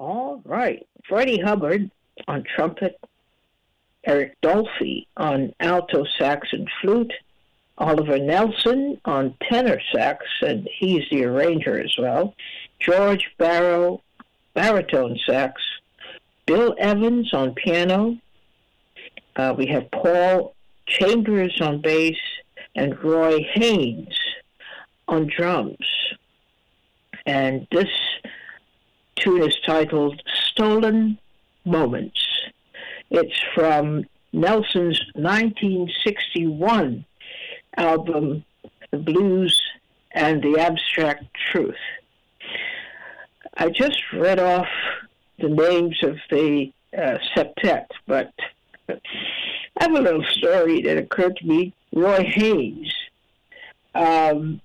All right. Freddie Hubbard on trumpet, Eric Dolphy on alto sax and flute, Oliver Nelson on tenor sax, and he's the arranger as well, George Barrow, baritone sax, Bill Evans on piano, uh, we have Paul Chambers on bass, and Roy Haynes on drums. And this tune is titled Stolen Moments. It's from Nelson's 1961 album, The Blues and the Abstract Truth. I just read off the names of the uh, septet, but I have a little story that occurred to me. Roy Haynes. Um,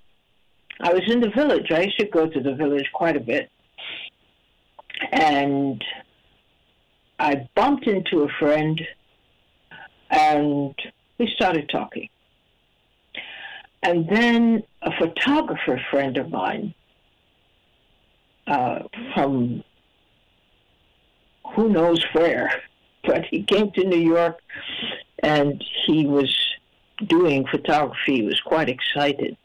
I was in the village. I used to go to the village quite a bit. And I bumped into a friend and we started talking. And then a photographer friend of mine uh, from who knows where, but he came to New York and he was doing photography. He was quite excited.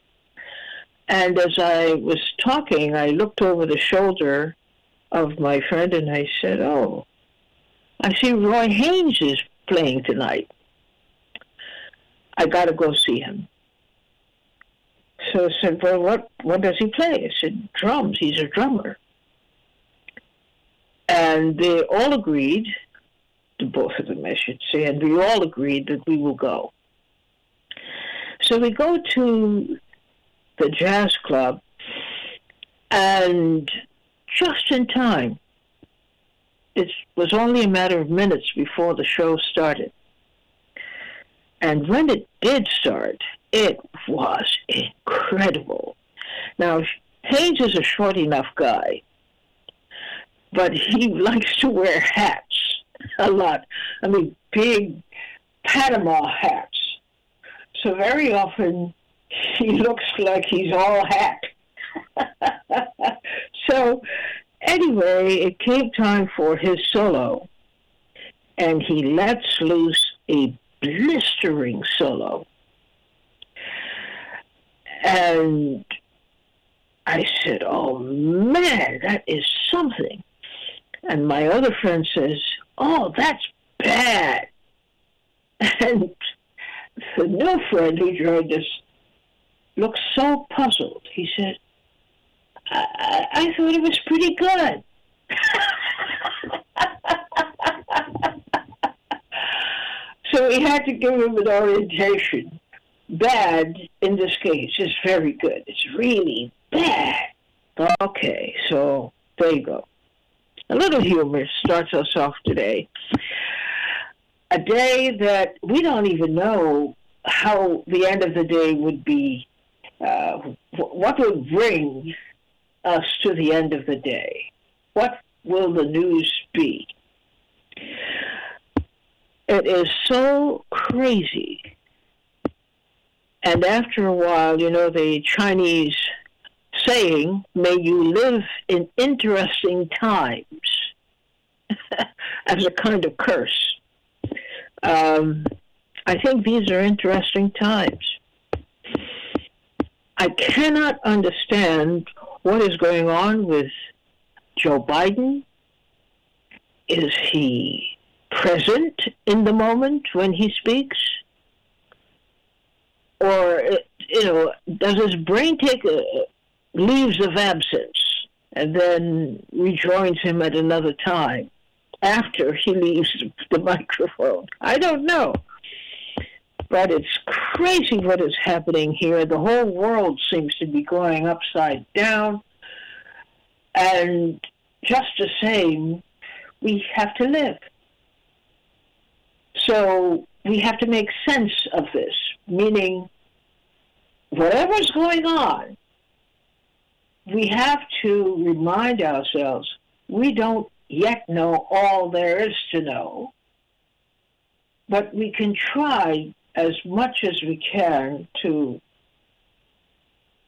And as I was talking, I looked over the shoulder of my friend and I said, Oh, I see Roy Haynes is playing tonight. I got to go see him. So I said, Well, what, what does he play? I said, Drums. He's a drummer. And they all agreed, to both of them, I should say, and we all agreed that we will go. So we go to the jazz club, and just in time, it was only a matter of minutes before the show started. And when it did start, it was incredible. Now, Haynes is a short enough guy, but he likes to wear hats a lot. I mean, big Panama hats. So very often he looks like he's all hat. so anyway, it came time for his solo, and he lets loose a blistering solo. And I said, Oh man, that is something. And my other friend says, Oh, that's bad. And the new friend who joined us looked so puzzled. He said, I, I, thought it was pretty good. so we had to give him an orientation. Bad, in this case, is very good. It's really bad. Okay, so there you go. A little humor starts us off today. A day that we don't even know how the end of the day would be, uh, what would bring us to the end of the day. What will the news be? It is so crazy. And after a while, you know, the Chinese saying, may you live in interesting times, as a kind of curse. Um, I think these are interesting times. I cannot understand what is going on with Joe Biden. Is he present in the moment when he speaks? Or, you know, does his brain take a, leaves of absence and then rejoins him at another time after he leaves the microphone? I don't know. But it's crazy what is happening here. The whole world seems to be going upside down. And just the same, we have to live. So we have to make sense of this, meaning whatever's going on, we have to remind ourselves we don't yet know all there is to know, but we can try as much as we can to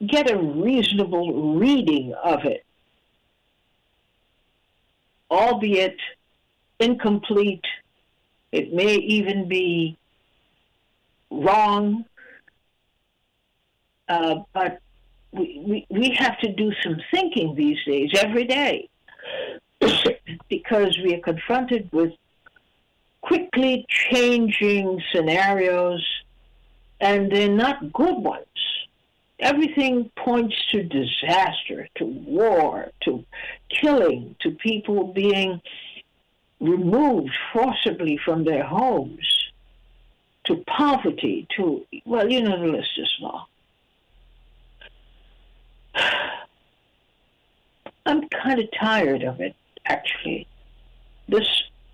get a reasonable reading of it. albeit incomplete. It may even be wrong, uh, but we, we, we have to do some thinking these days, every day, because we are confronted with quickly changing scenarios, and they're not good ones. Everything points to disaster, to war, to killing, to people being removed forcibly from their homes, to poverty, to, well, you know, the list is long. I'm kind of tired of it, actually. This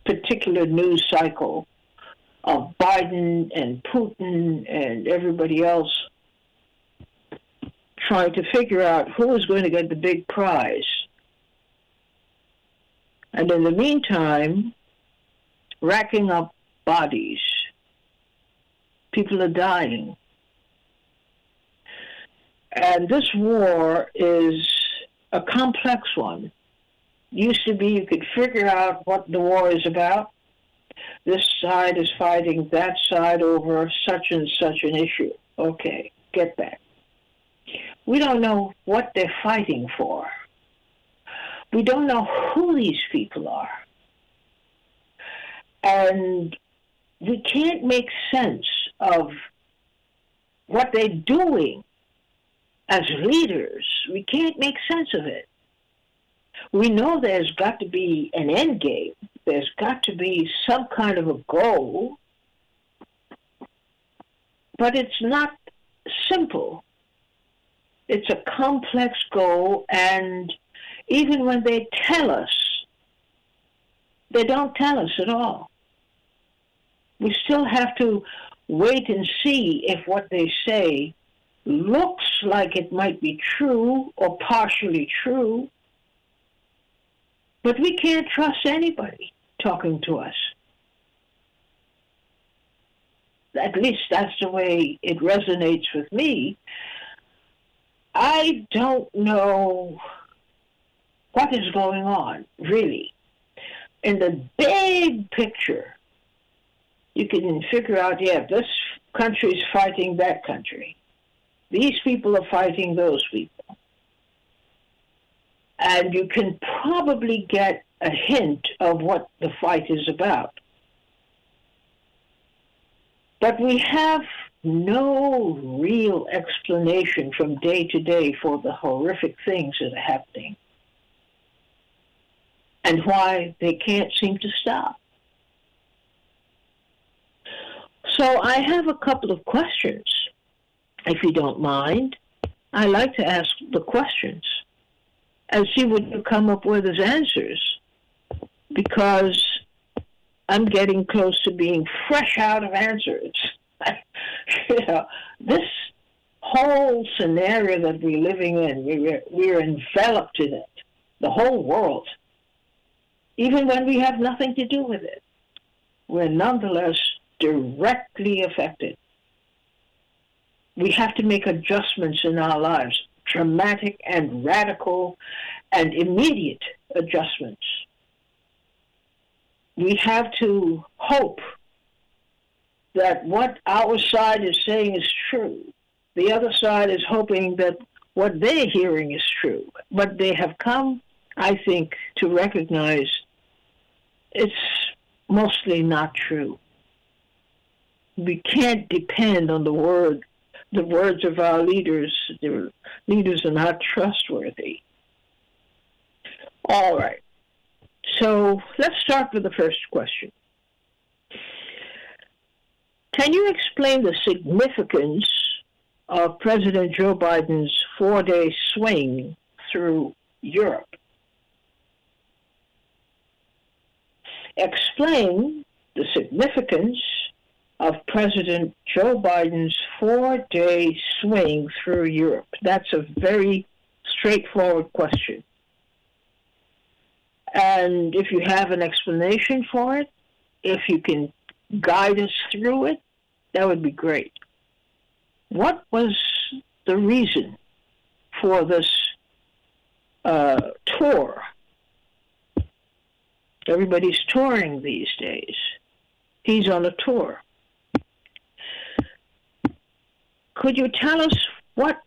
particular news cycle of Biden and Putin and everybody else trying to figure out who is going to get the big prize. And in the meantime, racking up bodies. People are dying. And this war is a complex one. Used to be you could figure out what the war is about. This side is fighting that side over such and such an issue. Okay, get that. We don't know what they're fighting for. We don't know who these people are. And we can't make sense of what they're doing as leaders, we can't make sense of it. We know there's got to be an end game. There's got to be some kind of a goal, but it's not simple. It's a complex goal, and even when they tell us, they don't tell us at all. We still have to wait and see if what they say looks like it might be true or partially true, but we can't trust anybody talking to us. At least that's the way it resonates with me. I don't know what is going on, really. In the big picture, you can figure out, yeah, this country is fighting that country. These people are fighting those people. And you can probably get a hint of what the fight is about. But we have no real explanation from day to day for the horrific things that are happening and why they can't seem to stop. So I have a couple of questions if you don't mind, I like to ask the questions and see what you come up with as answers because I'm getting close to being fresh out of answers. you know, this whole scenario that we're living in, we're, we're enveloped in it, the whole world, even when we have nothing to do with it. We're nonetheless directly affected we have to make adjustments in our lives, dramatic and radical and immediate adjustments. We have to hope that what our side is saying is true. The other side is hoping that what they're hearing is true. But they have come, I think, to recognize it's mostly not true. We can't depend on the word the words of our leaders. The leaders are not trustworthy. All right. So let's start with the first question. Can you explain the significance of President Joe Biden's four day swing through Europe? Explain the significance of President Joe Biden's four day swing through Europe? That's a very straightforward question. And if you have an explanation for it, if you can guide us through it, that would be great. What was the reason for this uh, tour Everybody's touring these days. He's on a tour. Could you tell us what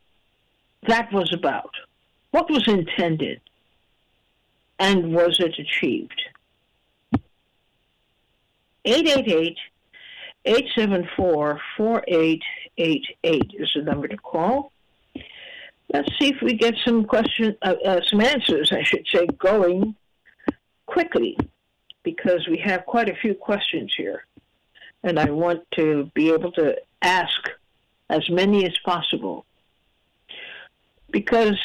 that was about? What was intended? And was it achieved? 888 874 4888 is the number to call. Let's see if we get some question, uh, uh, some answers, I should say, going quickly, because we have quite a few questions here, and I want to be able to ask as many as possible. Because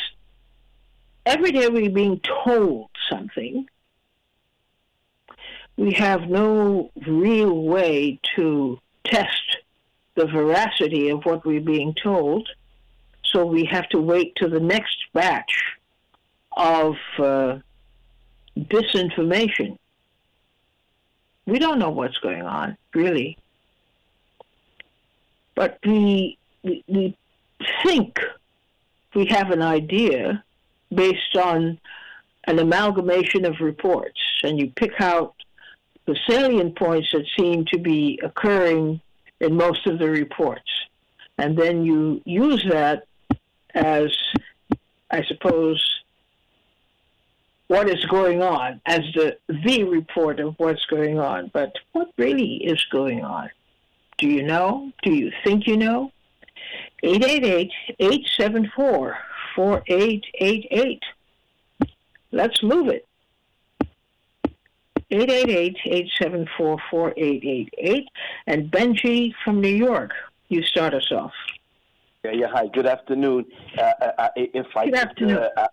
every day we're being told something, we have no real way to test the veracity of what we're being told. So we have to wait to the next batch of uh, disinformation. We don't know what's going on, really. But we, we, we think we have an idea based on an amalgamation of reports, and you pick out the salient points that seem to be occurring in most of the reports. And then you use that as, I suppose, what is going on, as the, the report of what's going on. But what really is going on? Do you know? Do you think you know? 888 874 4888. Let's move it. 888-874-4888. And Benji from New York, you start us off. Yeah, yeah. Hi. Good afternoon. Uh, uh, uh if I good afternoon. Uh, uh,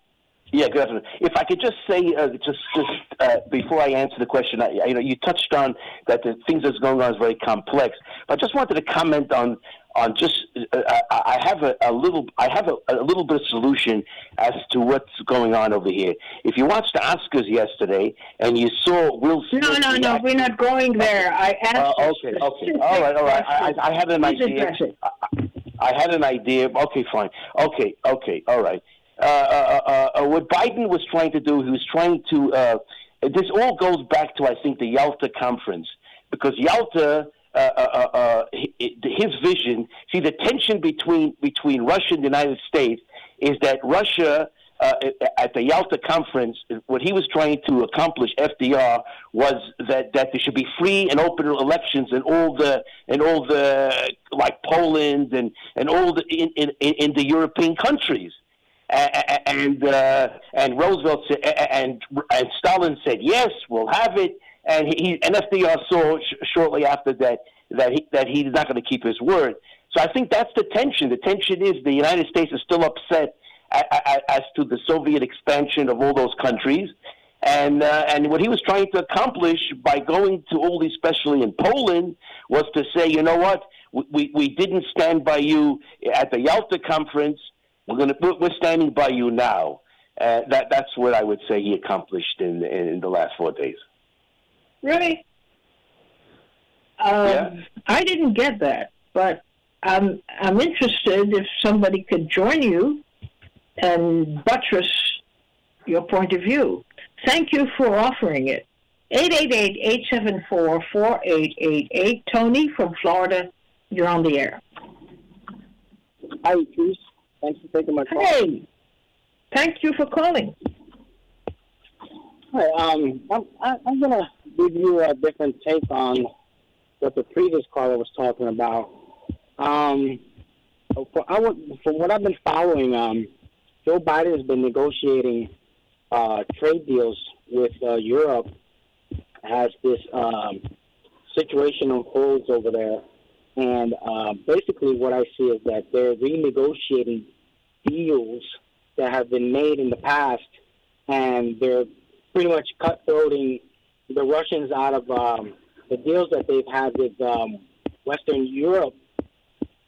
yeah, good afternoon. If I could just say, uh, just just before I answer the question, I, you know, you touched on that the things that's going on is very complex. But I just wanted to comment on on just uh, I have a, a, little I have a, a, little bit of solution as to what's going on over here. If you watched the Oscars yesterday and you saw Will Smith, no, no, no, we're not going there. I asked. Uh, okay, okay, all right, all right. I, I, I had an idea. I, I, had an idea. Okay, fine. Okay, okay, all right. Uh, uh, uh, what Biden was trying to do, he was trying to. this all goes back to I think the Yalta conference because Yalta uh, uh, uh, his vision. See, the tension between between Russia and the United States is that Russia. At the Yalta conference, what he was trying to accomplish, FDR, was that, that there should be free and open elections in all the in all the like Poland and and all the in in, in the European countries, and uh, and Roosevelt said, and and Stalin said yes, we'll have it, and he and FDR saw sh- shortly after that that he that he's not going to keep his word. So I think that's the tension. The tension is the United States is still upset as to the Soviet expansion of all those countries. And, uh, and what he was trying to accomplish by going to all these, especially in Poland, was to say, you know what, we, we didn't stand by you at the Yalta conference. We're going to we're standing by you now. Uh, that that's what I would say he accomplished in in the last four days. Really? Um, yeah. I didn't get that, but I'm I'm interested if somebody could join you and buttress your point of view. Thank you for offering it. 888-874-4888. Tony from Florida, you're on the air. Hi, Bruce. Thanks for taking my call. Hey, thank you for calling. Hi, um, I'm, I'm going to give you a different take on what the previous caller was talking about. Um, for, I would, from what I've been following, um, Joe Biden has been negotiating uh, trade deals with uh, Europe as this um, situation unfolds over there. And uh, basically, what I see is that they're renegotiating deals that have been made in the past, and they're pretty much cutthroating the Russians out of um, the deals that they've had with um, Western Europe,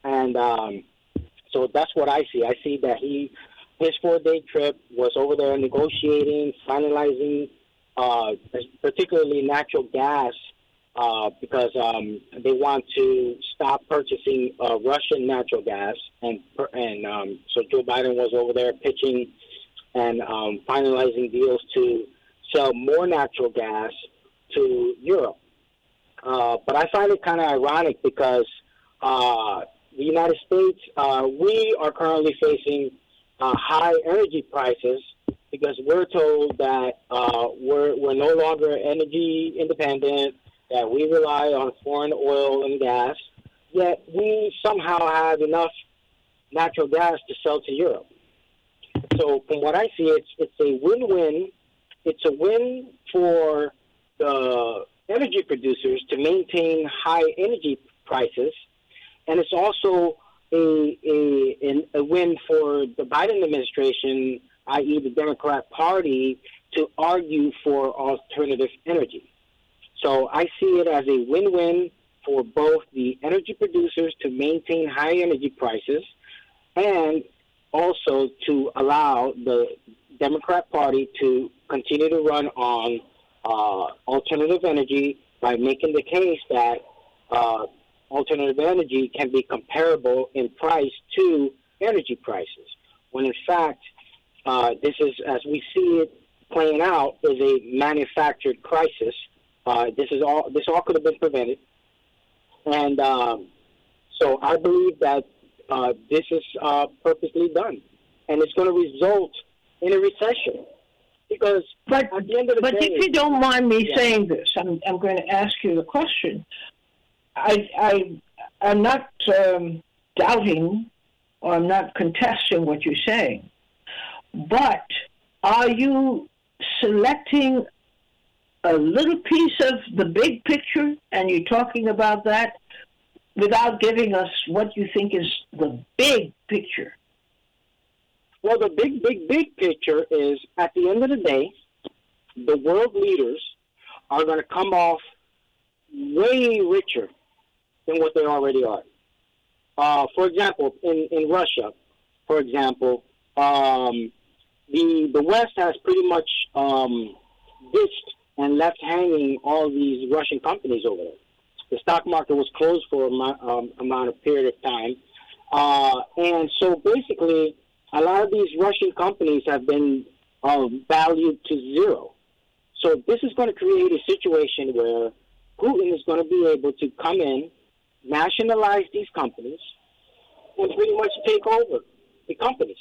and um, so that's what I see. I see that he his four day trip was over there negotiating, finalizing, uh, particularly natural gas. Uh, because um, they want to stop purchasing uh, Russian natural gas, and and um, so Joe Biden was over there pitching and um, finalizing deals to sell more natural gas to Europe. Uh, but I find it kind of ironic because uh, the United States, uh, we are currently facing uh, high energy prices because we're told that uh, we're, we're no longer energy independent, that we rely on foreign oil and gas, yet we somehow have enough natural gas to sell to Europe. So from what I see, it's it's a win-win. It's a win for the energy producers to maintain high energy prices, and it's also a a, a win for the Biden administration, i.e., the Democrat Party, to argue for alternative energy. So I see it as a win-win for both the energy producers to maintain high energy prices and also to allow the Democrat Party to continue to run on uh, alternative energy by making the case that uh, alternative energy can be comparable in price to energy prices. When in fact, uh, this is, as we see it playing out, is a manufactured crisis. Uh, this is all. This all could have been prevented, and um, so I believe that uh, this is uh, purposely done, and it's going to result in a recession. Because but, at the end of the but day, if you don't mind me yeah. saying this, I'm, I'm going to ask you the question. I, I, I'm not um, doubting or I'm not contesting what you're saying, but are you selecting a little piece of the big picture and you're talking about that without giving us what you think is the big picture? Well, the big, big, big picture is at the end of the day, the world leaders are going to come off way richer than what they already are. Uh, for example, in, in Russia, for example, um, the the West has pretty much um, ditched and left hanging all these Russian companies over there. The stock market was closed for a um, amount of period of time, uh, and so basically, a lot of these Russian companies have been uh, valued to zero. So this is going to create a situation where Putin is going to be able to come in, nationalize these companies, and pretty much take over the companies.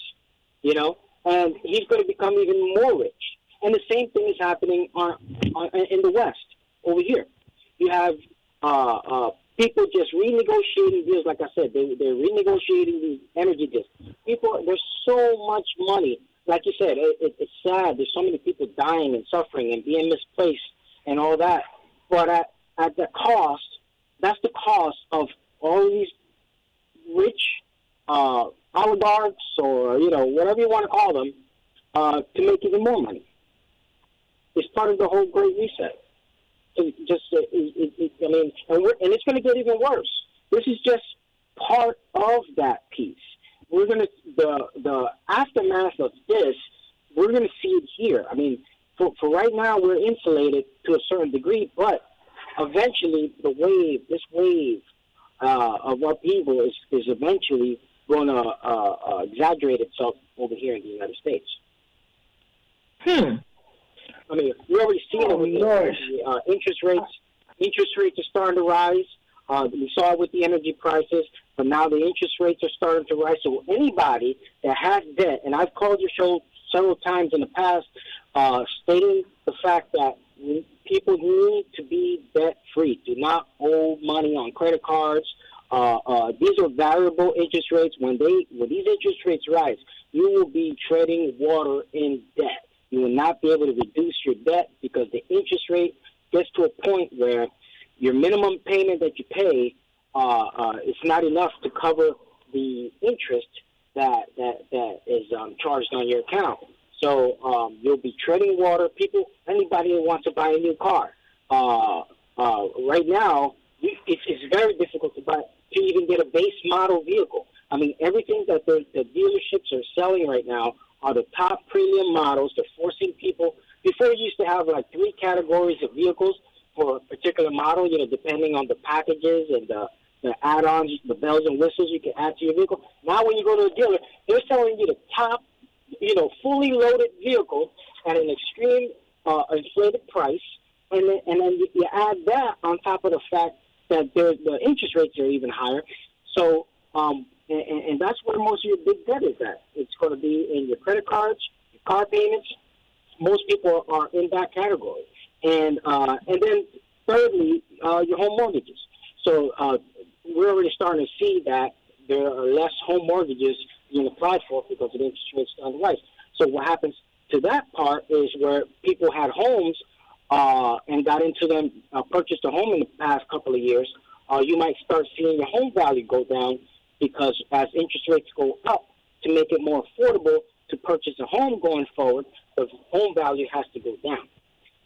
You know, and he's going to become even more rich. And the same thing is happening on, on in the West over here. You have uh, uh, people just renegotiating deals. Like I said, they, they're renegotiating these energy deals. People, there's so much money. Like you said, it, it, it's sad. There's so many people dying and suffering and being misplaced and all that. But at, at the cost, that's the cost of all these rich uh, oligarchs or, you know, whatever you want to call them, uh, to make even more money. It's part of the whole Great Reset just uh, it, it, I mean, and we're, and it's going to get even worse. This is just part of that piece. We're going to the the aftermath of this. We're going to see it here. I mean, for for right now, we're insulated to a certain degree, but eventually, the wave, this wave uh, of upheaval, is is eventually going to uh, uh, exaggerate itself over here in the United States. Hmm. I mean, we already see it. Oh, uh, interest rates, interest rates are starting to rise. Uh, we saw it with the energy prices, but now the interest rates are starting to rise. So anybody that has debt, and I've called your show several times in the past, uh, stating the fact that people need to be debt free. Do not owe money on credit cards. Uh, uh, these are variable interest rates. When they when these interest rates rise, you will be treading water in debt you will not be able to reduce your debt because the interest rate gets to a point where your minimum payment that you pay uh, uh, is not enough to cover the interest that that that is um, charged on your account. So um, you'll be treading water. People, anybody who wants to buy a new car, uh, uh, right now, it's, it's very difficult to buy to even get a base model vehicle. I mean, everything that the, the dealerships are selling right now are the top premium models. They're forcing people. Before you used to have like three categories of vehicles for a particular model, you know, depending on the packages and the, the add-ons, the bells and whistles you can add to your vehicle. Now, when you go to a dealer, they're selling you the top, you know, fully loaded vehicle at an extreme uh, inflated price, and then, and then you add that on top of the fact that the interest rates are even higher. So, um, and, and that's where most of your big debt is at. It's going to be in your credit cards, your car payments. Most people are in that category, and uh, and then thirdly, uh, your home mortgages. So uh, we're already starting to see that there are less home mortgages being applied for because of interest rates on the rise. So what happens to that part is where people had homes uh, and got into them, uh, purchased a home in the past couple of years, uh, you might start seeing your home value go down because as interest rates go up, to make it more affordable to purchase a home going forward, the home value has to go down.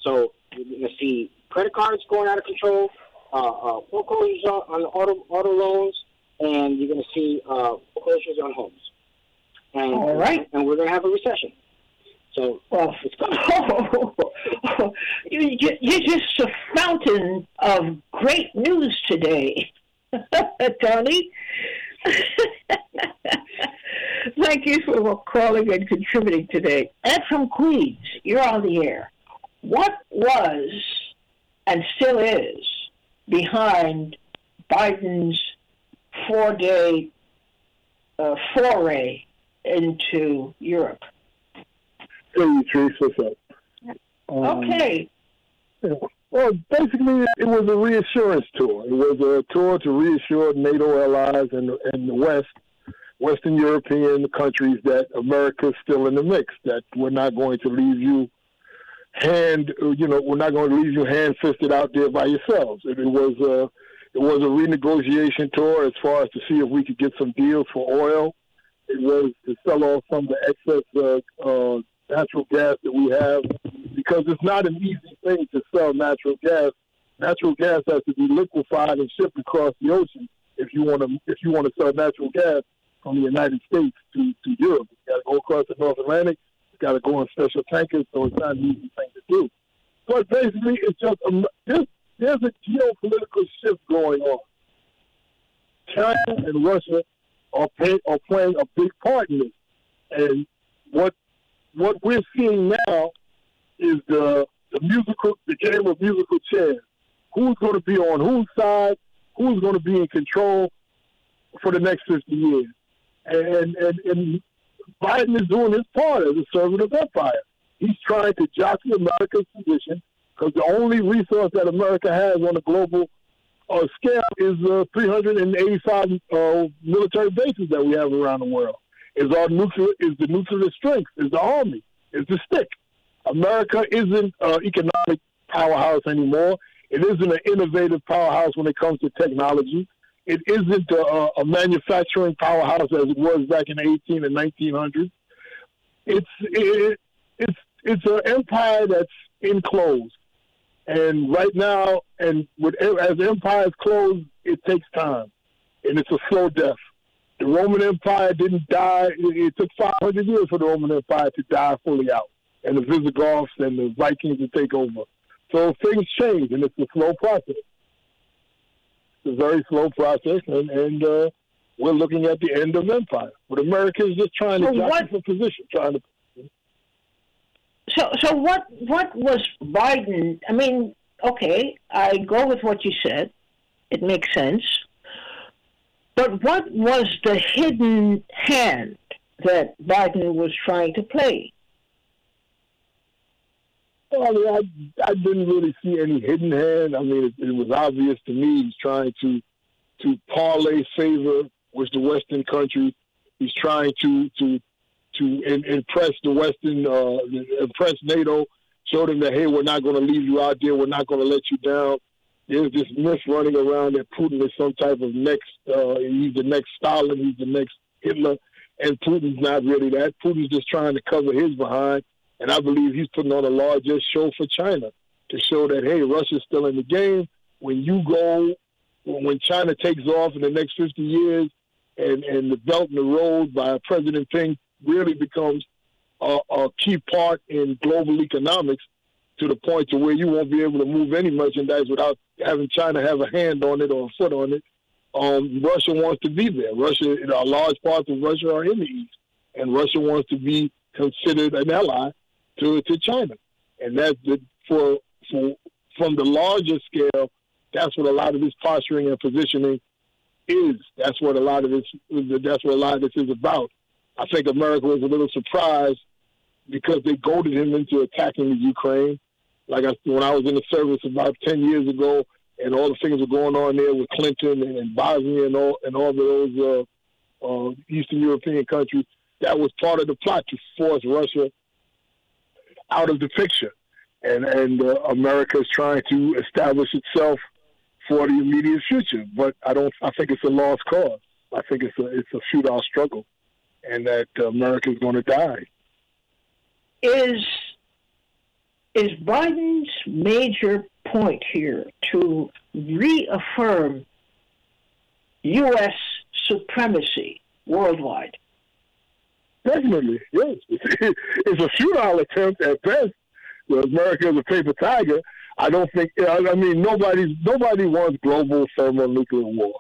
So you're going to see credit cards going out of control, uh, uh, foreclosures on, on auto auto loans, and you're going to see uh, foreclosures on homes. And, All right. And we're going to have a recession. So, well, oh, you, you're just a fountain of great news today, Tony. Thank you for calling and contributing today. Ed from Queens, you're on the air. What was and still is behind Biden's four day uh, foray into Europe? Hey, what's up? Um, okay. Well, basically, it was a reassurance tour. It was a tour to reassure NATO allies and, and the West, Western European countries that America's still in the mix, that we're not going to leave you hand, you know, we're not going to leave you hand fisted out there by yourselves. It, it was a, it was a renegotiation tour as far as to see if we could get some deals for oil. It was to sell off some of the excess uh, uh, natural gas that we have because it's not an easy thing to sell natural gas. Natural gas has to be liquefied and shipped across the ocean if you want to if you want to sell natural gas from the United States to, to Europe. It's got to go across the North Atlantic. It's got to go on special tankers, so it's not an easy thing to do. But basically, it's just a, there's, there's a geopolitical shift going on. China and Russia are, pay, are playing a big part in this. And what what we're seeing now is the the musical the game of musical chairs. Who's going to be on whose side? Who's going to be in control for the next fifty years? And and and Biden is doing his part as a servant of empire. He's trying to jockey America's position because the only resource that America has on a global uh, scale is uh, 385 uh, military bases that we have around the world is our nuclear is the nuclear strength, is the army, is the stick. America isn't an economic powerhouse anymore. It isn't an innovative powerhouse when it comes to technology. It isn't a, a manufacturing powerhouse as it was back in the 18 and 1900s. It's it, it's it's an empire that's enclosed, and right now, and with as empires close, it takes time, and it's a slow death. The Roman Empire didn't die. It took 500 years for the Roman Empire to die fully out, and the Visigoths and the Vikings to take over. So things change, and it's a slow process. It's a very slow process, and, and uh, we're looking at the end of empire. But America is just trying to so for position, trying to. So, so what? What was Biden? I mean, okay, I go with what you said. It makes sense. But what was the hidden hand that Biden was trying to play? Well, I, mean, I, I didn't really see any hidden hand. I mean, it, it was obvious to me he's trying to to parlay favor with the Western countries. He's trying to to to in, impress the Western, uh, impress NATO, show them that hey, we're not going to leave you out there. We're not going to let you down there's this myth running around that Putin is some type of next, uh, he's the next Stalin, he's the next Hitler, and Putin's not really that. Putin's just trying to cover his behind, and I believe he's putting on a largest show for China to show that, hey, Russia's still in the game. When you go, when China takes off in the next 50 years, and, and the Belt and the Road by President Ping really becomes a, a key part in global economics, to the point to where you won't be able to move any merchandise without having China have a hand on it or a foot on it. Um, Russia wants to be there. Russia, a large part of Russia are in the east, and Russia wants to be considered an ally to to China, and that's the, for for from the larger scale, that's what a lot of this posturing and positioning is. That's what a lot of this. That's what a lot of this is about. I think America was a little surprised because they goaded him into attacking the Ukraine. Like I, when I was in the service about ten years ago, and all the things were going on there with Clinton and, and Bosnia and all and all of those uh, uh, Eastern European countries, that was part of the plot to force Russia out of the picture. And and uh, America is trying to establish itself for the immediate future. But I don't. I think it's a lost cause. I think it's a it's a futile struggle, and that America is going to die. Is is Biden's major point here to reaffirm U.S. supremacy worldwide? Definitely, yes. It's a futile attempt at best. America is a paper tiger. I don't think. I mean, nobody nobody wants global thermonuclear war,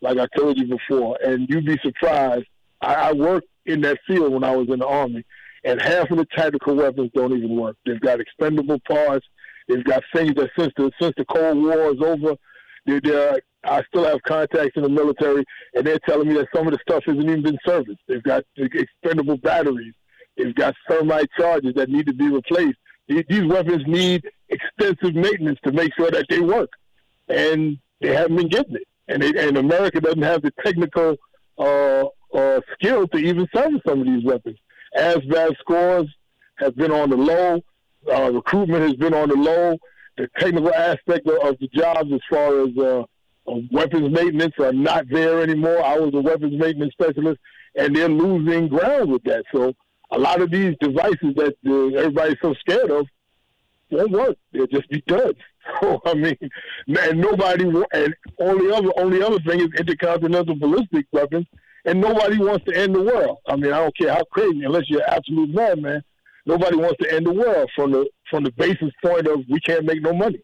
like I told you before. And you'd be surprised. I, I worked in that field when I was in the army, and half of the tactical weapons don't even work. They've got expendable parts. They've got things that since the since the Cold War is over, they're, they're, I still have contacts in the military, and they're telling me that some of the stuff hasn't even been serviced. They've got expendable batteries. They've got thermite charges that need to be replaced. These, weapons need extensive maintenance to make sure that they work, and they haven't been getting it. And they, and America doesn't have the technical uh, uh, skill to even service some of these weapons. ASVAB scores have been on the low. Uh, recruitment has been on the low. The technical aspect of, of the jobs, as far as uh, weapons maintenance, are not there anymore. I was a weapons maintenance specialist, and they're losing ground with that. So a lot of these devices that uh, everybody's so scared of won't work. They'll just be duds. So I mean, and nobody. And only other only other thing is intercontinental ballistic weapons and nobody wants to end the world. I mean, I don't care how crazy, unless you're absolute madman. Nobody wants to end the world from the from the basis point of we can't make no money.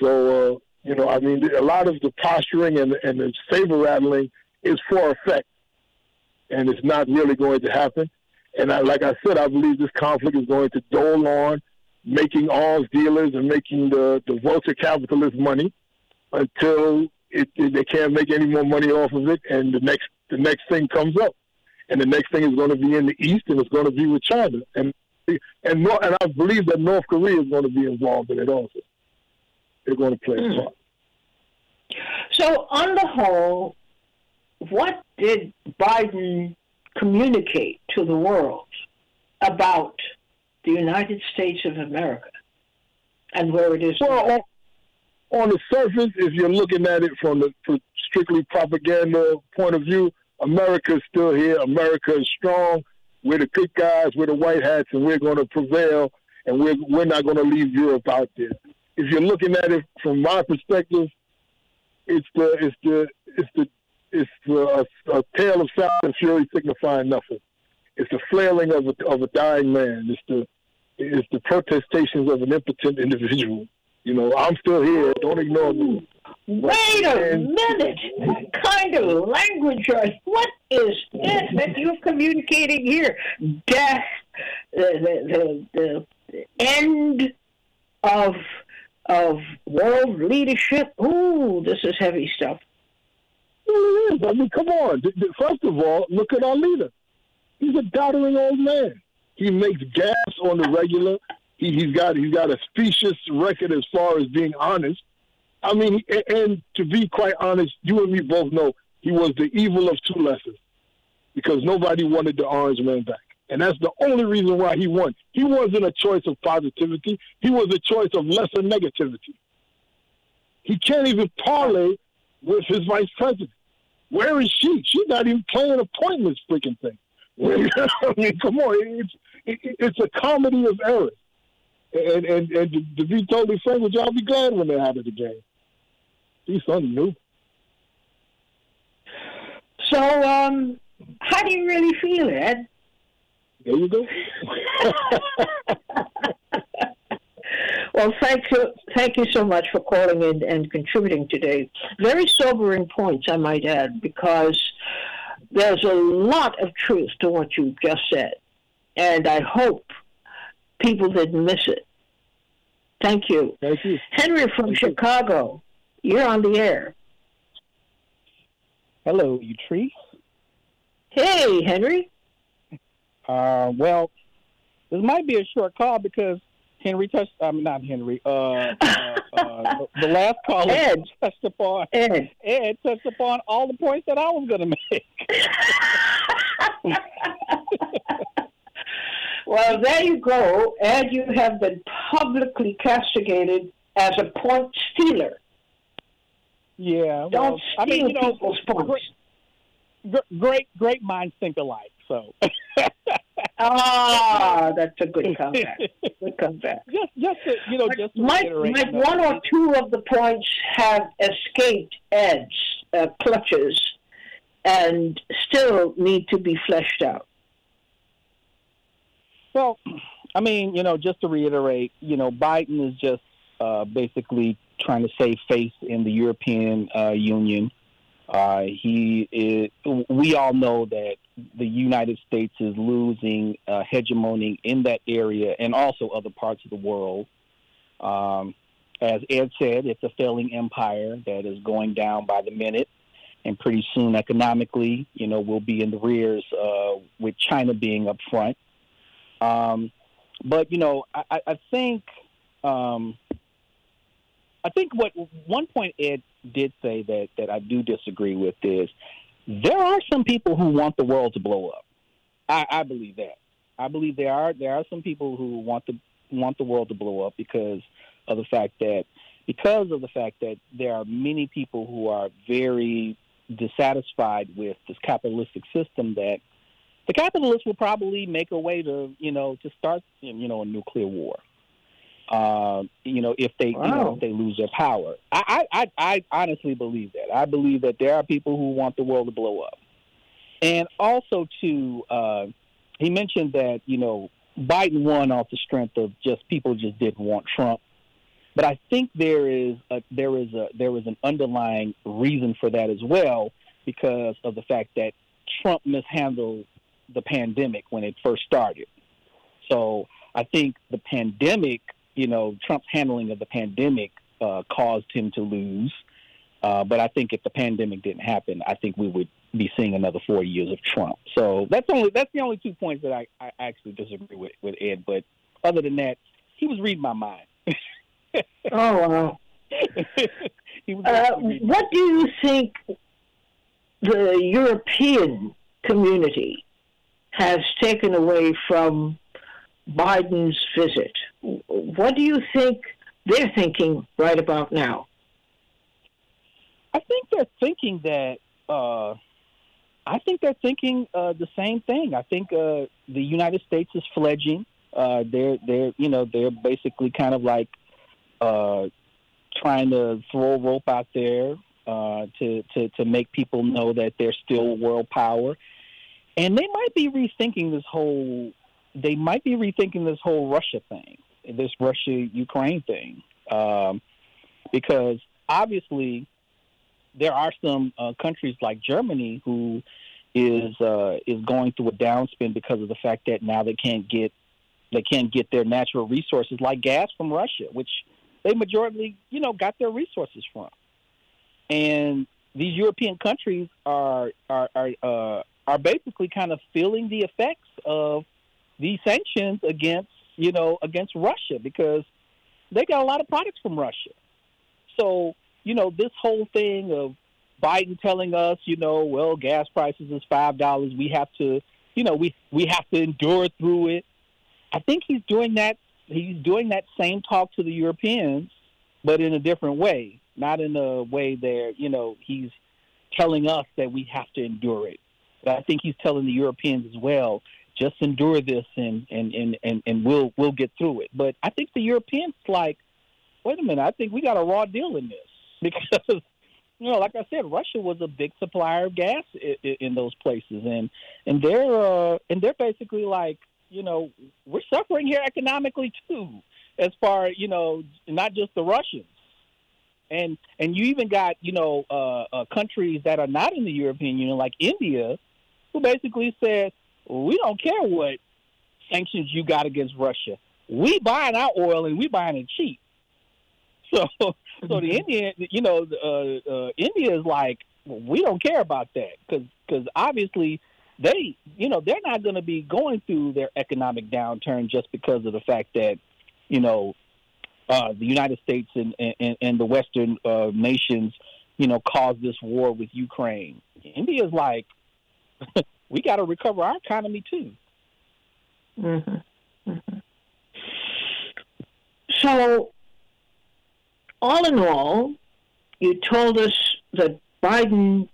So uh, you know, I mean, a lot of the posturing and and the saber rattling is for effect, and it's not really going to happen. And I, like I said, I believe this conflict is going to dole on, making arms dealers and making the the vulture capitalists money until it, it, they can't make any more money off of it, and the next the next thing comes up, and the next thing is going to be in the east, and it's going to be with China, and and and I believe that North Korea is going to be involved in it also. They're going to play a hmm. part. So, on the whole, what did Biden communicate to the world about the United States of America and where it is? Well, on the surface, if you're looking at it from the strictly propaganda point of view, America is still here. America is strong. We're the good guys. We're the white hats, and we're going to prevail. And we're we're not going to leave Europe out there. If you're looking at it from my perspective, it's the it's the it's the it's the, a, a tale of sound and fury signifying nothing. It's the flailing of a, of a dying man. It's the it's the protestations of an impotent individual. You know, I'm still here. Don't ignore me. Wait a minute. kind of language are what is this that you're communicating here? Death, the, the, the, the end of of world leadership. Ooh, this is heavy stuff. It is. I mean, come on. First of all, look at our leader. He's a doddering old man. He makes gas on the regular he, he's got he's got a specious record as far as being honest. I mean, and to be quite honest, you and me both know he was the evil of two lessons because nobody wanted the Orange Man back. And that's the only reason why he won. He wasn't a choice of positivity. He was a choice of lesser negativity. He can't even parlay with his vice president. Where is she? She's not even playing a pointless freaking thing. I mean, come on. It's, it, it's a comedy of errors and and, and to, be totally frank with you, I'll be glad when they're out of the game. See something new. So, um, how do you really feel, Ed? There you go. well, thank you, thank you so much for calling in and contributing today. Very sobering points, I might add, because there's a lot of truth to what you've just said, and I hope people didn't miss it. Thank you. Thank you. Henry from Thank Chicago, you. you're on the air. Hello, you tree. Hey, Henry. Uh, well, this might be a short call because Henry touched. I'm um, not Henry. Uh, uh, uh, the, last caller Ed. touched upon. Ed. Ed touched upon all the points that I was going to make. well, there you go. Ed, you have been publicly castigated as a point stealer. Yeah. Don't well, steal I mean, you know, people's points. Great, great, great minds think alike. So. ah, that's a good comeback. Good comeback. Just, just to, you know, just might, might one or two of the points have escaped Ed's uh, clutches and still need to be fleshed out. Well, I mean, you know, just to reiterate, you know, Biden is just uh, basically trying to save face in the European uh, Union. Uh, he is, we all know that the United States is losing uh, hegemony in that area and also other parts of the world. Um, as Ed said, it's a failing empire that is going down by the minute. And pretty soon, economically, you know, we'll be in the rears uh, with China being up front. Um, but, you know, I, I think. Um, I think what one point Ed did say that that I do disagree with is there are some people who want the world to blow up. I, I believe that. I believe there are there are some people who want the want the world to blow up because of the fact that because of the fact that there are many people who are very dissatisfied with this capitalistic system that the capitalists will probably make a way to you know to start you know a nuclear war uh, you know, if they wow. you know if they lose their power. I, I I honestly believe that. I believe that there are people who want the world to blow up, and also to uh, he mentioned that you know Biden won off the strength of just people just didn't want Trump. But I think there is a, there is a there is an underlying reason for that as well because of the fact that Trump mishandled the pandemic when it first started. So I think the pandemic you know, Trump's handling of the pandemic uh, caused him to lose. Uh, but I think if the pandemic didn't happen, I think we would be seeing another four years of Trump. So that's only that's the only two points that I, I actually disagree with, with Ed. But other than that, he was reading my mind. oh wow! uh, what do you think the European community has taken away from Biden's visit? What do you think they're thinking right about now? I think they're thinking that. Uh, I think they're thinking uh, the same thing. I think uh, the United States is fledging. Uh, they're they're you know they're basically kind of like uh, trying to throw rope out there uh, to, to to make people know that they're still world power, and they might be rethinking this whole. They might be rethinking this whole Russia thing this Russia Ukraine thing, um, because obviously there are some uh, countries like Germany who is uh, is going through a downspin because of the fact that now they can't get they can't get their natural resources like gas from Russia, which they majority you know got their resources from, and these European countries are are are, uh, are basically kind of feeling the effects of these sanctions against you know, against Russia because they got a lot of products from Russia. So, you know, this whole thing of Biden telling us, you know, well, gas prices is five dollars. We have to, you know, we we have to endure through it. I think he's doing that. He's doing that same talk to the Europeans, but in a different way. Not in a way there, you know, he's telling us that we have to endure it. But I think he's telling the Europeans as well just endure this and, and, and, and, and we'll we'll get through it. But I think the Europeans like, wait a minute, I think we got a raw deal in this. Because you know, like I said, Russia was a big supplier of gas in, in those places, and and they're uh, and they're basically like, you know, we're suffering here economically too, as far you know, not just the Russians, and and you even got you know uh, uh, countries that are not in the European Union, like India, who basically said, we don't care what sanctions you got against Russia. We buying our oil and we buying it cheap. So, so the mm-hmm. Indian, you know, uh, uh, India is like, we don't care about that because because obviously they, you know, they're not going to be going through their economic downturn just because of the fact that, you know, uh, the United States and, and, and the Western uh, nations, you know, caused this war with Ukraine. India's like, we got to recover our economy too. Mm-hmm. Mm-hmm. So, all in all, you told us that Biden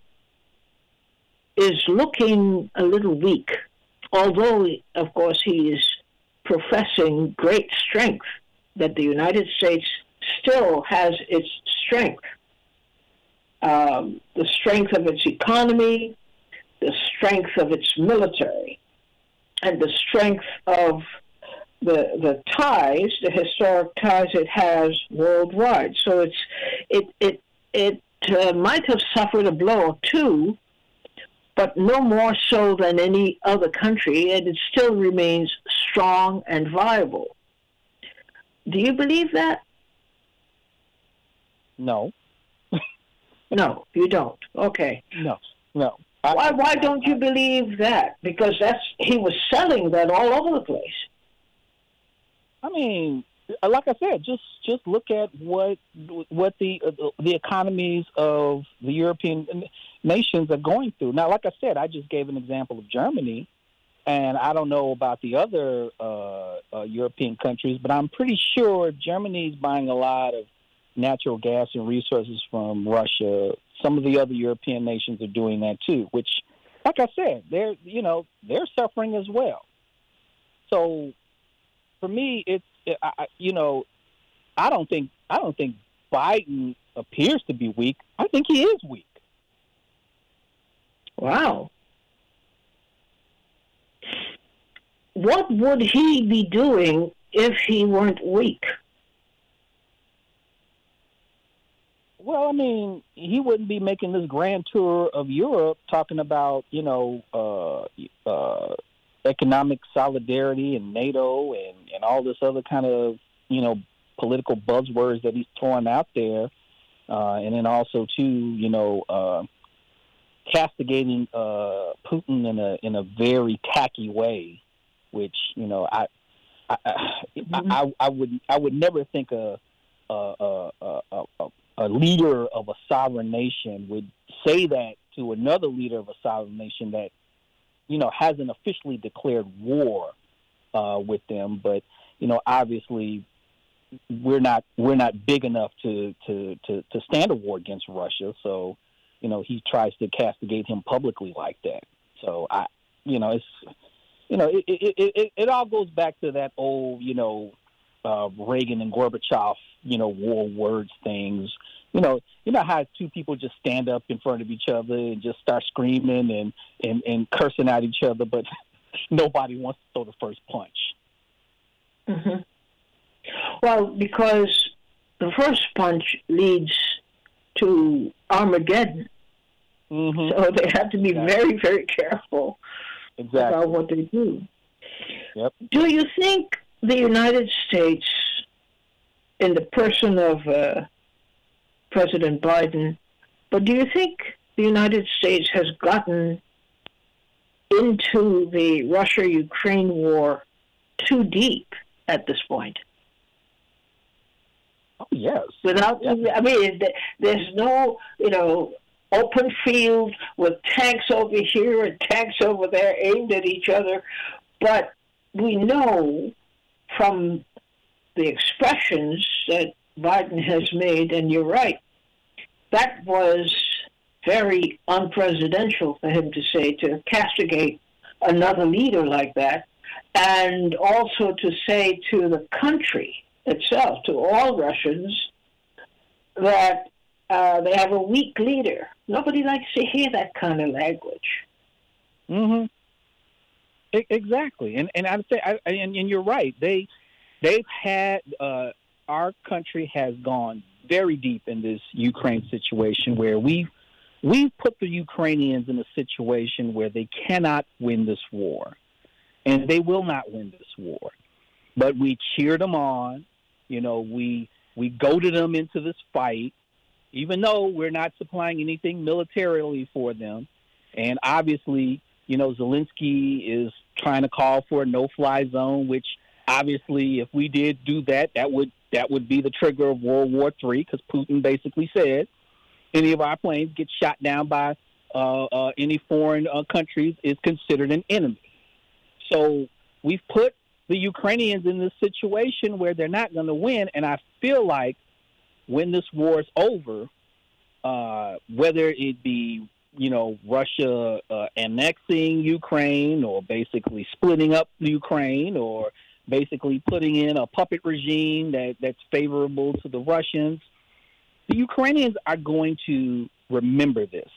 is looking a little weak, although, of course, he is professing great strength, that the United States still has its strength. Um, the strength of its economy, the strength of its military, and the strength of the the ties, the historic ties it has worldwide. So it's it it it uh, might have suffered a blow too, but no more so than any other country, and it still remains strong and viable. Do you believe that? No. no, you don't. Okay. No, no. Why? Why don't you believe that? Because that's he was selling that all over the place. I mean, like I said, just just look at what what the uh, the economies of the European nations are going through. Now, like I said, I just gave an example of Germany, and I don't know about the other uh, uh, European countries, but I'm pretty sure Germany's buying a lot of natural gas and resources from Russia. Some of the other European nations are doing that too, which, like I said, they're you know they're suffering as well. So, for me, it's I, you know, I don't think I don't think Biden appears to be weak. I think he is weak. Wow. What would he be doing if he weren't weak? Well, I mean, he wouldn't be making this grand tour of Europe talking about, you know, uh, uh, economic solidarity and NATO and, and all this other kind of, you know, political buzzwords that he's throwing out there. Uh, and then also, too, you know, uh, castigating uh, Putin in a in a very tacky way, which you know I I, mm-hmm. I, I would I would never think a a, a, a a leader of a sovereign nation would say that to another leader of a sovereign nation that you know hasn't officially declared war uh, with them, but you know obviously we're not we're not big enough to to to, to stand a war against Russia, so you know, he tries to castigate him publicly like that. So I, you know, it's, you know, it it it, it all goes back to that old, you know, uh, Reagan and Gorbachev, you know, war words things. You know, you know how two people just stand up in front of each other and just start screaming and and and cursing at each other, but nobody wants to throw the first punch. Mm-hmm. Well, because the first punch leads to Armageddon. Mm-hmm. So they have to be exactly. very, very careful exactly. about what they do. Yep. Do you think the United States, in the person of uh, President Biden, but do you think the United States has gotten into the Russia Ukraine war too deep at this point? Oh, yes. Without, I mean, there's no, you know, open field with tanks over here and tanks over there aimed at each other. But we know from the expressions that Biden has made, and you're right, that was very unpresidential for him to say, to castigate another leader like that, and also to say to the country itself, to all Russians, that uh, they have a weak leader. Nobody likes to hear that kind of language. Mm-hmm. Exactly, and and I'd say, I, and, and you're right. They they've had uh, our country has gone very deep in this Ukraine situation where we we've put the Ukrainians in a situation where they cannot win this war, and they will not win this war. But we cheered them on. You know, we we goaded them into this fight, even though we're not supplying anything militarily for them. And obviously, you know, Zelensky is trying to call for a no-fly zone, which obviously, if we did do that, that would that would be the trigger of World War III, because Putin basically said any of our planes get shot down by uh, uh, any foreign uh, countries is considered an enemy. So we've put the Ukrainians in this situation where they're not going to win, and I feel like when this war is over, uh, whether it be you know Russia uh, annexing Ukraine or basically splitting up Ukraine or basically putting in a puppet regime that, that's favorable to the Russians, the Ukrainians are going to remember this.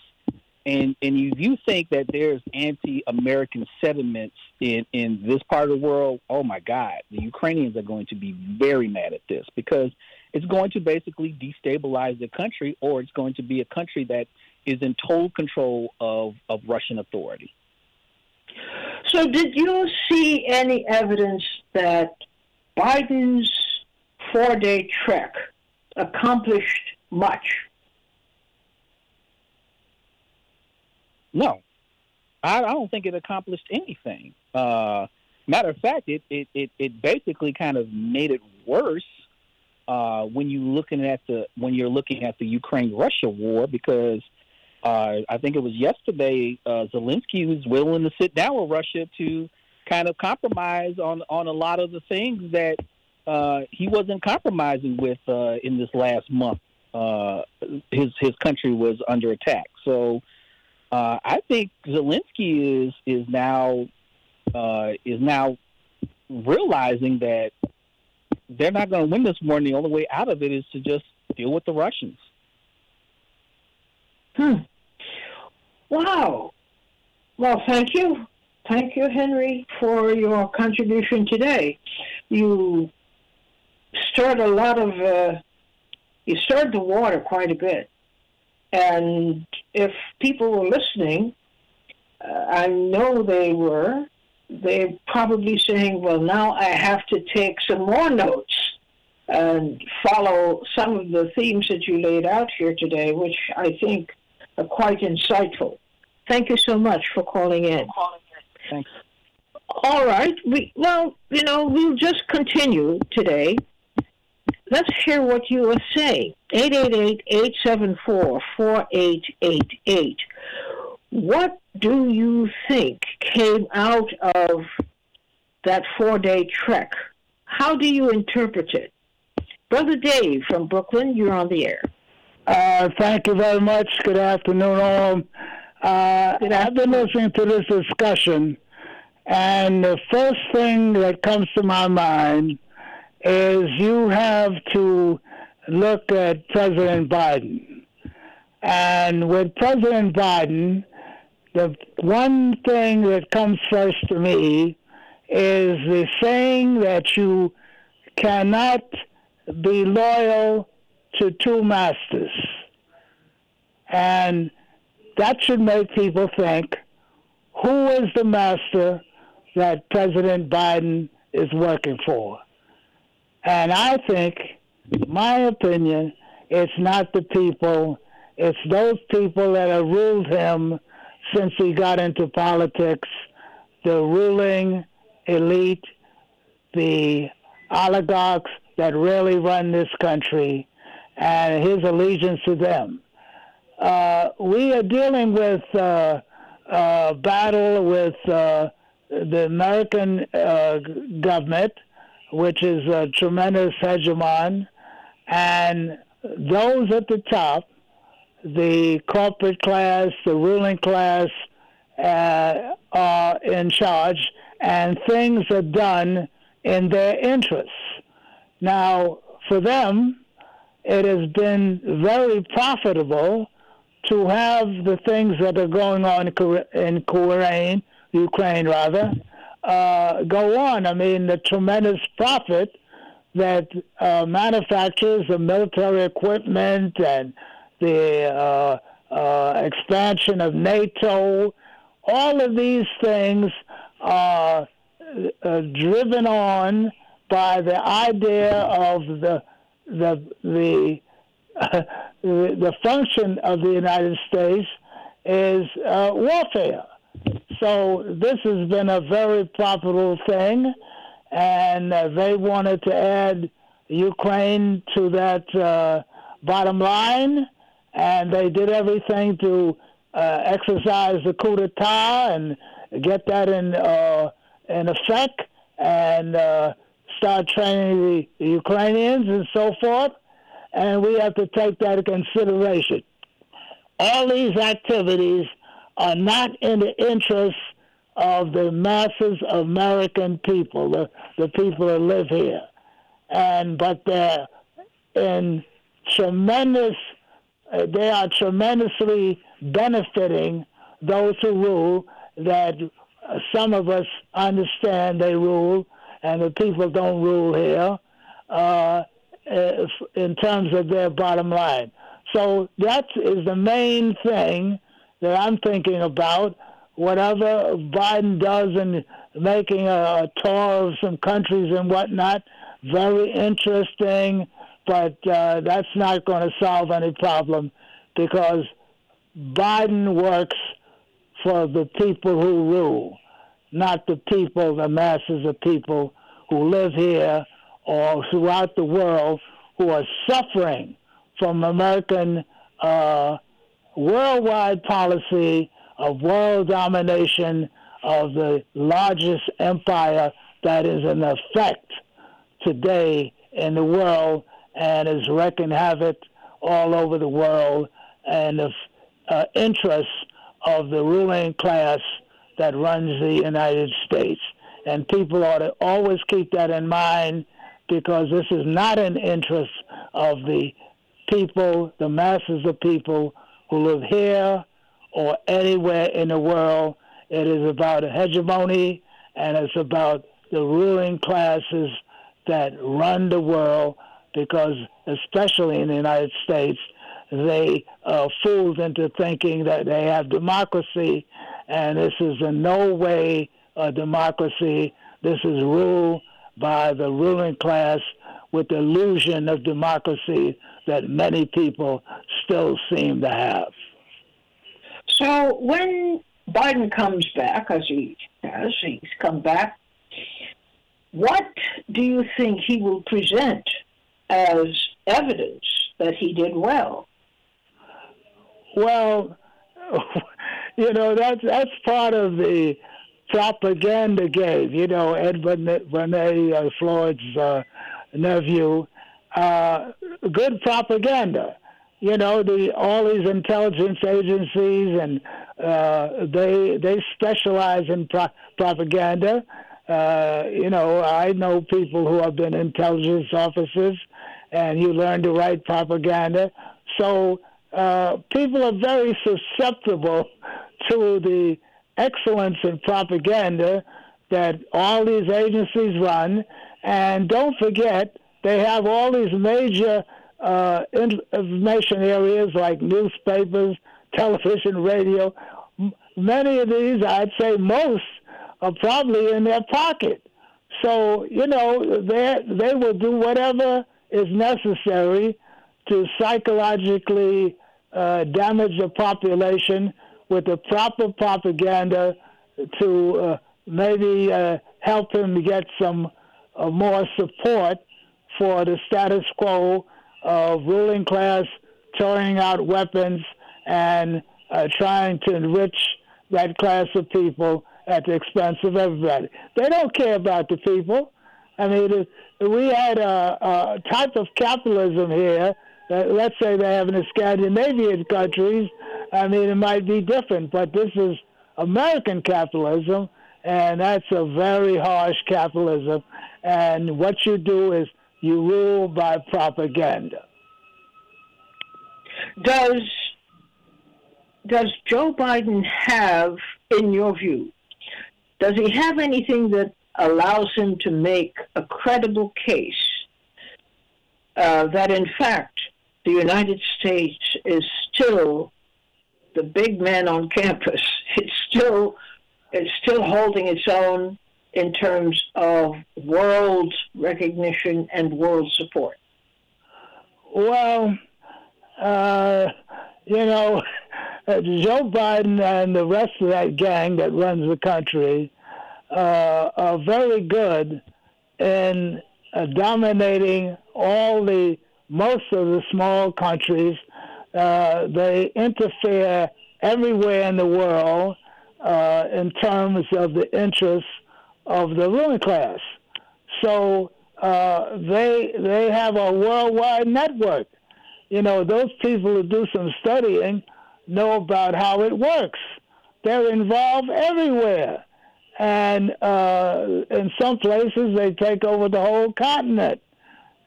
And and if you think that there's anti-American sentiments in in this part of the world, oh my God, the Ukrainians are going to be very mad at this because it's going to basically destabilize the country, or it's going to be a country that is in total control of of Russian authority. So, did you see any evidence that Biden's four-day trek accomplished much? No, I, I don't think it accomplished anything. Uh, matter of fact, it, it, it, it basically kind of made it worse uh, when you looking at the when you're looking at the Ukraine Russia war because uh, I think it was yesterday uh, Zelensky was willing to sit down with Russia to kind of compromise on on a lot of the things that uh, he wasn't compromising with uh, in this last month. Uh, his his country was under attack, so uh, I think Zelensky is is now uh, is now realizing that they're not going to win this war, and the only way out of it is to just deal with the Russians. Hmm. Wow. Well, thank you. Thank you, Henry, for your contribution today. You stirred a lot of, uh, you stirred the water quite a bit. And if people were listening, uh, I know they were, they're probably saying, well, now I have to take some more notes and follow some of the themes that you laid out here today, which I think quite insightful. Thank you so much for calling in. Thanks. All right. We, well, you know, we'll just continue today Let's hear what you are saying. 888-874-4888. What do you think came out of that four-day trek? How do you interpret it? Brother Dave from Brooklyn, you're on the air. Uh, thank you very much. Good afternoon, all. Uh, Good afternoon. I've been listening to this discussion, and the first thing that comes to my mind is you have to look at President Biden. And with President Biden, the one thing that comes first to me is the saying that you cannot be loyal to two masters. And that should make people think who is the master that President Biden is working for? And I think, my opinion, it's not the people, it's those people that have ruled him since he got into politics, the ruling elite, the oligarchs that really run this country, and his allegiance to them. Uh, we are dealing with uh, a battle with uh, the American uh, government which is a tremendous hegemon, and those at the top, the corporate class, the ruling class, uh, are in charge, and things are done in their interests. Now, for them, it has been very profitable to have the things that are going on in Ukraine, Ukraine rather, uh, go on. I mean, the tremendous profit that uh, manufacturers of military equipment and the uh, uh, expansion of NATO, all of these things are uh, driven on by the idea of the the the uh, the, function of the United States is uh, warfare. So this has been a very profitable thing, and uh, they wanted to add Ukraine to that uh, bottom line, and they did everything to uh, exercise the coup d'état and get that in uh, in effect, and start training the Ukrainians and so forth. And we have to take that into consideration. All these activities are not in the interest of the masses of American people, the, the people that live here. And but they're in tremendous uh, they are tremendously benefiting those who rule that some of us understand they rule and the people don't rule here uh, in terms of their bottom line. So that is the main thing that I'm thinking about. Whatever Biden does in making a, tour of some countries and whatnot, very interesting, but uh, that's not going to solve any problem because Biden works for the people who rule, not the people, the masses of people who live here or throughout the world who are suffering from American uh, worldwide policy of world domination of the largest empire that is in effect today in the world and is wreaking havoc all over the world and the uh, interests of the ruling class that runs the United States. And people ought to always keep that in mind because this is not an interest of the people, the masses of people who live here or anywhere in the world. It is about hegemony and it's about the ruling classes that run the world because, especially in the United States, they are fooled into thinking that they have democracy, and this is in no way a democracy. This is ruled by the ruling class with the illusion of democracy that many people still seem to have. So when Biden comes back, as he has, he's come back, what do you think he will present as evidence that he did well? Well, you know that's that's part of the propaganda game. You know, Ed Bernays, uh, Freud's uh, nephew, uh, good propaganda. You know, the all these intelligence agencies and uh, they they specialize in pro- propaganda. Uh, you know, I know people who have been intelligence officers, and you learn to write propaganda. So uh, people are very susceptible to the excellence in propaganda that all these agencies run. And don't forget, they have all these major uh, information areas like newspapers, television, radio. Many of these, I'd say most, are probably in their pocket. So, you know, they, they will do whatever is necessary to psychologically uh, damage the population with the proper propaganda to uh, maybe uh, help him get some uh, more support for the status quo of ruling class throwing out weapons and uh, trying to enrich that class of people at the expense of everybody. They don't care about the people. I mean, we had a, a type of capitalism here. Uh, let's say they have in the Scandinavian countries. I mean, it might be different, but this is American capitalism, and that's a very harsh capitalism. And what you do is you rule by propaganda. Does does Joe Biden have, in your view, does he have anything that allows him to make a credible case uh, that, in fact, the United States is still the big man on campus. It's still it's still holding its own in terms of world recognition and world support. Well, uh, you know, Joe Biden and the rest of that gang that runs the country uh, are very good in uh, dominating all the most of the small countries. Uh, they interfere everywhere in the world uh, in terms of the interests of the ruling class. So uh, they they have a worldwide network. You know, those people who do some studying know about how it works. They're involved everywhere, and uh, in some places they take over the whole continent,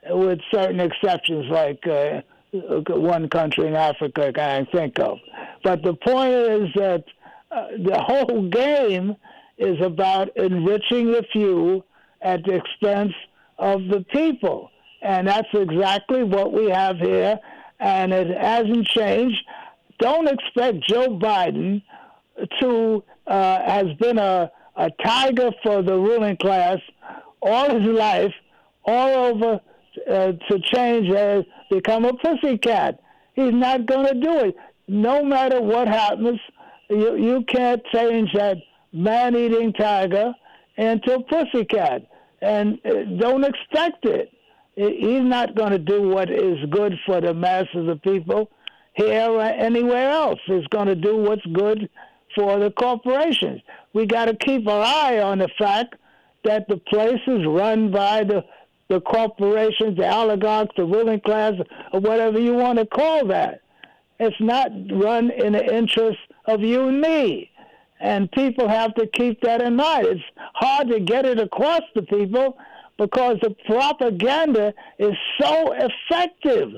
with certain exceptions, like uh, one country in Africa I can think of. But the point is that uh, the whole game is about enriching the few at the expense of the people. And that's exactly what we have here, and it hasn't changed. Don't expect Joe Biden to uh, has been a, a tiger for the ruling class all his life, all over uh, to change and become a pussycat. He's not going to do it. No matter what happens, you, you can't change that man-eating tiger into a pussycat and uh, don't expect it. He's not going to do what is good for the masses of people here or anywhere else. He's going to do what's good for the corporations. We got to keep our eye on the fact that the place is run by the the corporations, the oligarchs, the ruling class, or whatever you want to call that. It's not run in the interest of you and me. And people have to keep that in mind. It's hard to get it across to people because the propaganda is so effective.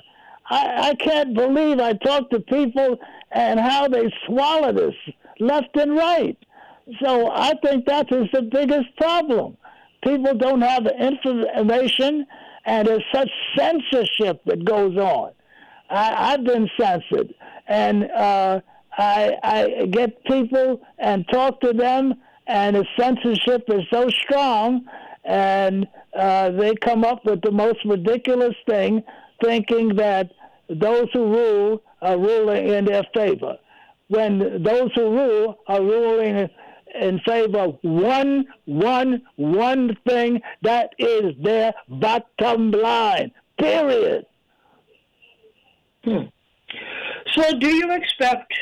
I, I can't believe I talk to people and how they swallow this left and right. So I think that is the biggest problem. People don't have the information, and there's such censorship that goes on. I, I've been censored, and uh, I, I get people and talk to them, and the censorship is so strong, and uh, they come up with the most ridiculous thing, thinking that those who rule are ruling in their favor. When those who rule are ruling in favor of one, one, one thing that is their bottom line. Period. Hmm. So, do you expect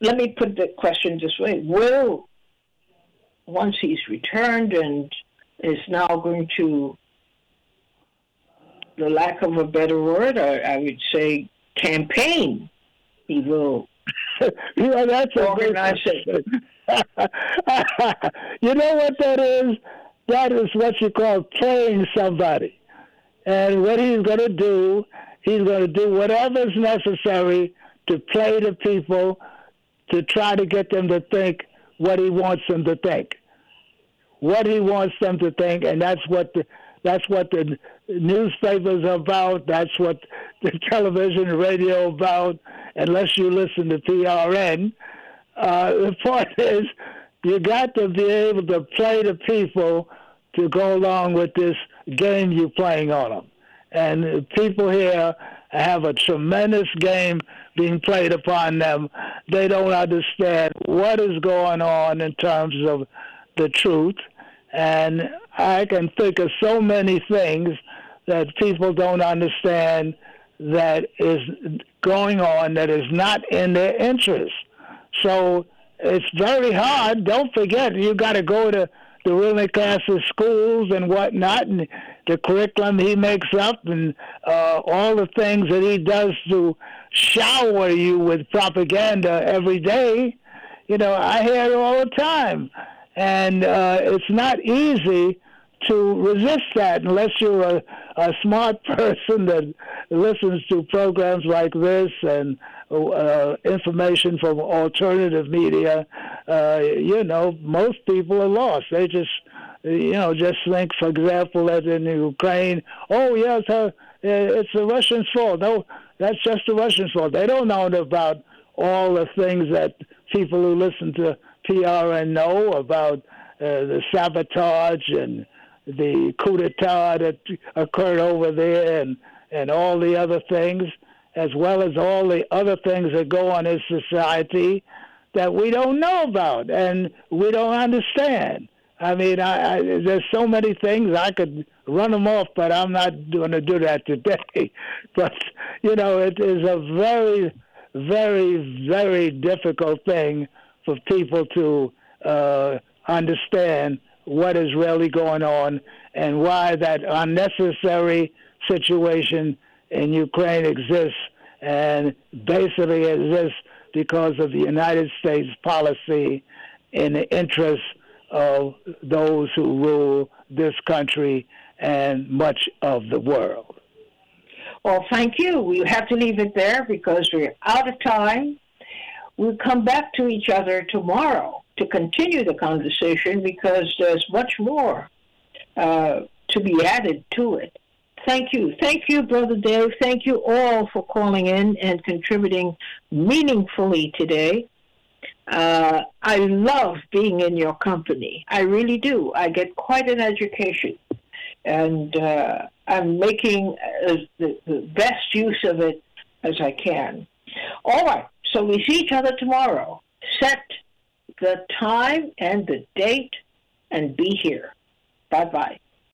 let me put the question this way: Will once he's returned and is now going to, the lack of a better word, I, I would say, campaign. He will. you know, that's organize it. you know what that is? That is what you call playing somebody. And what he's going to do, he's going to do whatever is necessary to play the people to try to get them to think what he wants them to think. What he wants them to think, and that's what the that's what the newspapers about. That's what the television and radio about. Unless you listen to PRN, uh, the point is you got to be able to play the people to go along with this game you're playing on them. And people here have a tremendous game being played upon them. They don't understand what is going on in terms of the truth. And I can think of so many things that people don't understand that is going on that is not in their interest. So it's very hard. Don't forget, you got to go to the ruling classes schools and whatnot, and the curriculum he makes up, and uh, all the things that he does to shower you with propaganda every day. You know, I hear it all the time, and uh, it's not easy to resist that unless you're a, a smart person that listens to programs like this and uh, information from alternative media, uh, you know, most people are lost. They just, you know, just think, for example, that in Ukraine, oh, yes, uh, it's the Russians' fault. No, that's just the Russians' fault. They don't know about all the things that people who listen to PRN know about uh, the sabotage and the coup d'etat that occurred over there and and all the other things, as well as all the other things that go on in society that we don't know about and we don't understand. I mean, I, I, there's so many things I could run them off, but I'm not going to do that today. But you know, it is a very, very, very difficult thing for people to uh, understand what is really going on and why that unnecessary situation in Ukraine exists and basically exists because of the United States policy in the interest of those who rule this country and much of the world. Well, thank you. We have to leave it there because we're out of time. We'll come back to each other tomorrow to continue the conversation because there's much more uh, to be added to it. Thank you. Thank you, Brother Dave. Thank you all for calling in and contributing meaningfully today. Uh, I love being in your company. I really do. I get quite an education. And uh, I'm making uh, the, the best use of it as I can. All right. So we see each other tomorrow. Set the time and the date and be here. Bye bye.